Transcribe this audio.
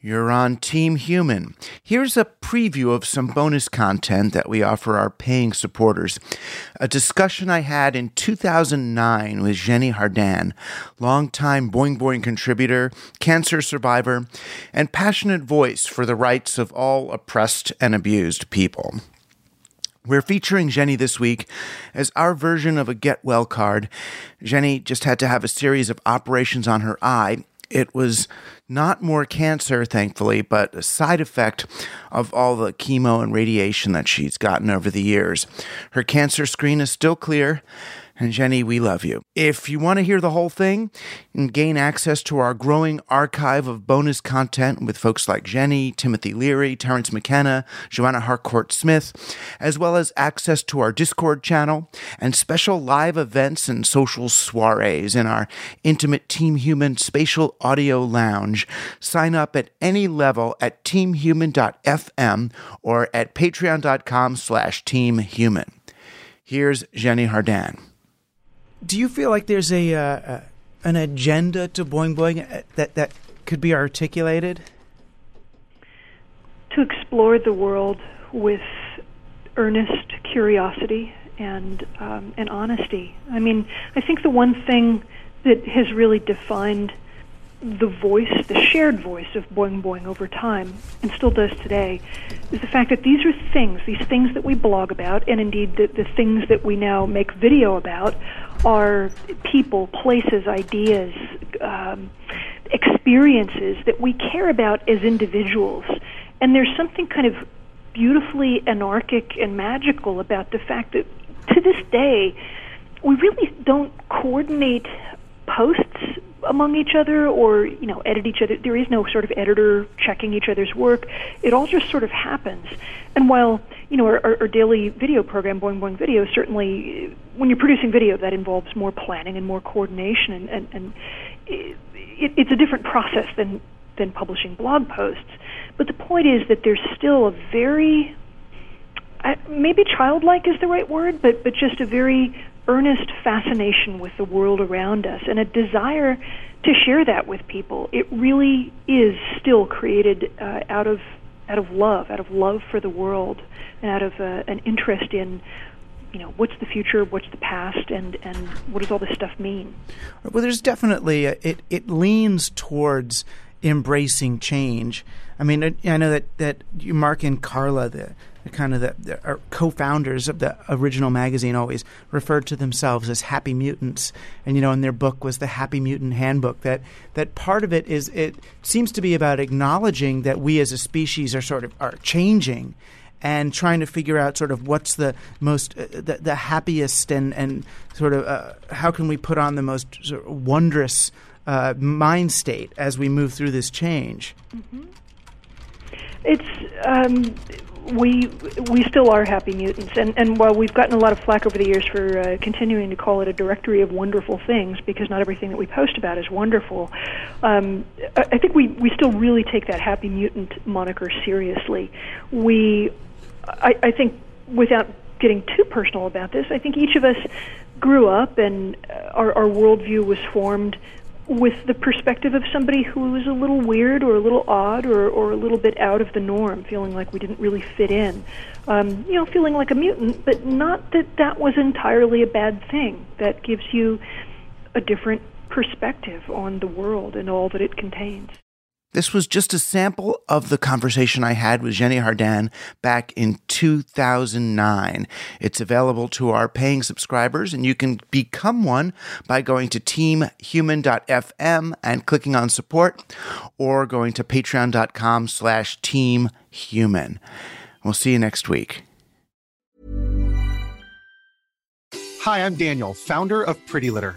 You're on Team Human. Here's a preview of some bonus content that we offer our paying supporters. A discussion I had in 2009 with Xeni Jardin, longtime Boing Boing contributor, cancer survivor, and passionate voice for the rights of all oppressed and abused people. We're featuring Xeni this week as our version of a get well card. Xeni just had to have a series of operations on her eye. It was not more cancer, thankfully, but a side effect of all the chemo and radiation that she's gotten over the years. Her cancer screen is still clear. And Xeni, we love you. If you want to hear the whole thing and gain access to our growing archive of bonus content with folks like Xeni, Timothy Leary, Terence McKenna, Joanna Harcourt Smith, as well as access to our Discord channel and special live events and social soirees in our intimate Team Human spatial audio lounge, sign up at any level at teamhuman.fm or at patreon.com slash teamhuman. Here's Xeni Jardin do you feel like there's a uh, an agenda to Boing Boing uh, that that could be articulated? To explore the world with earnest curiosity and um, and honesty. I mean, I think the one thing that has really defined the voice, the shared voice of Boing Boing over time, and still does today, is the fact that these are things, these things that we blog about, and indeed the, the things that we now make video about, are people, places, ideas, um, experiences that we care about as individuals. And there's something kind of beautifully anarchic and magical about the fact that to this day, we really don't coordinate posts among each other or you know edit each other. There is no sort of editor checking each other's work. It all just sort of happens. And while you know our, our daily video program boing boing video certainly when you're producing video that involves more planning and more coordination and and, and it, it's a different process than than publishing blog posts but the point is that there's still a very maybe childlike is the right word but but just a very earnest fascination with the world around us and a desire to share that with people. It really is still created uh, out of out of love, out of love for the world, and out of uh, an interest in you know what's the future, what's the past, and and what does all this stuff mean? Well, there's definitely a, it it leans towards embracing change. I mean, I know that that Mark and Carla, the kind of the, the co-founders of the original magazine always referred to themselves as happy mutants and you know in their book was the happy mutant handbook that that part of it is it seems to be about acknowledging that we as a species are sort of are changing and trying to figure out sort of what's the most uh, the, the happiest and and sort of uh, how can we put on the most sort of wondrous uh, mind state as we move through this change mm-hmm. it's um, we we still are happy mutants, and and while we've gotten a lot of flack over the years for uh, continuing to call it a directory of wonderful things, because not everything that we post about is wonderful, um, I, think we we still really take that happy mutant moniker seriously. We, I, I think, without getting too personal about this, I think each of us grew up and our, our worldview was formed with the perspective of somebody who was a little weird or a little odd or, or a little bit out of the norm, feeling like we didn't really fit in. Um, you know, feeling like a mutant, but not that that was entirely a bad thing. That gives you a different perspective on the world and all that it contains. This was just a sample of the conversation I had with Xeni Jardin back in 2009. It's available to our paying subscribers, and you can become one by going to teamhuman.fm and clicking on support, or going to patreon.com slash teamhuman. We'll see you next week. Hi, I'm Daniel, founder of Pretty Litter.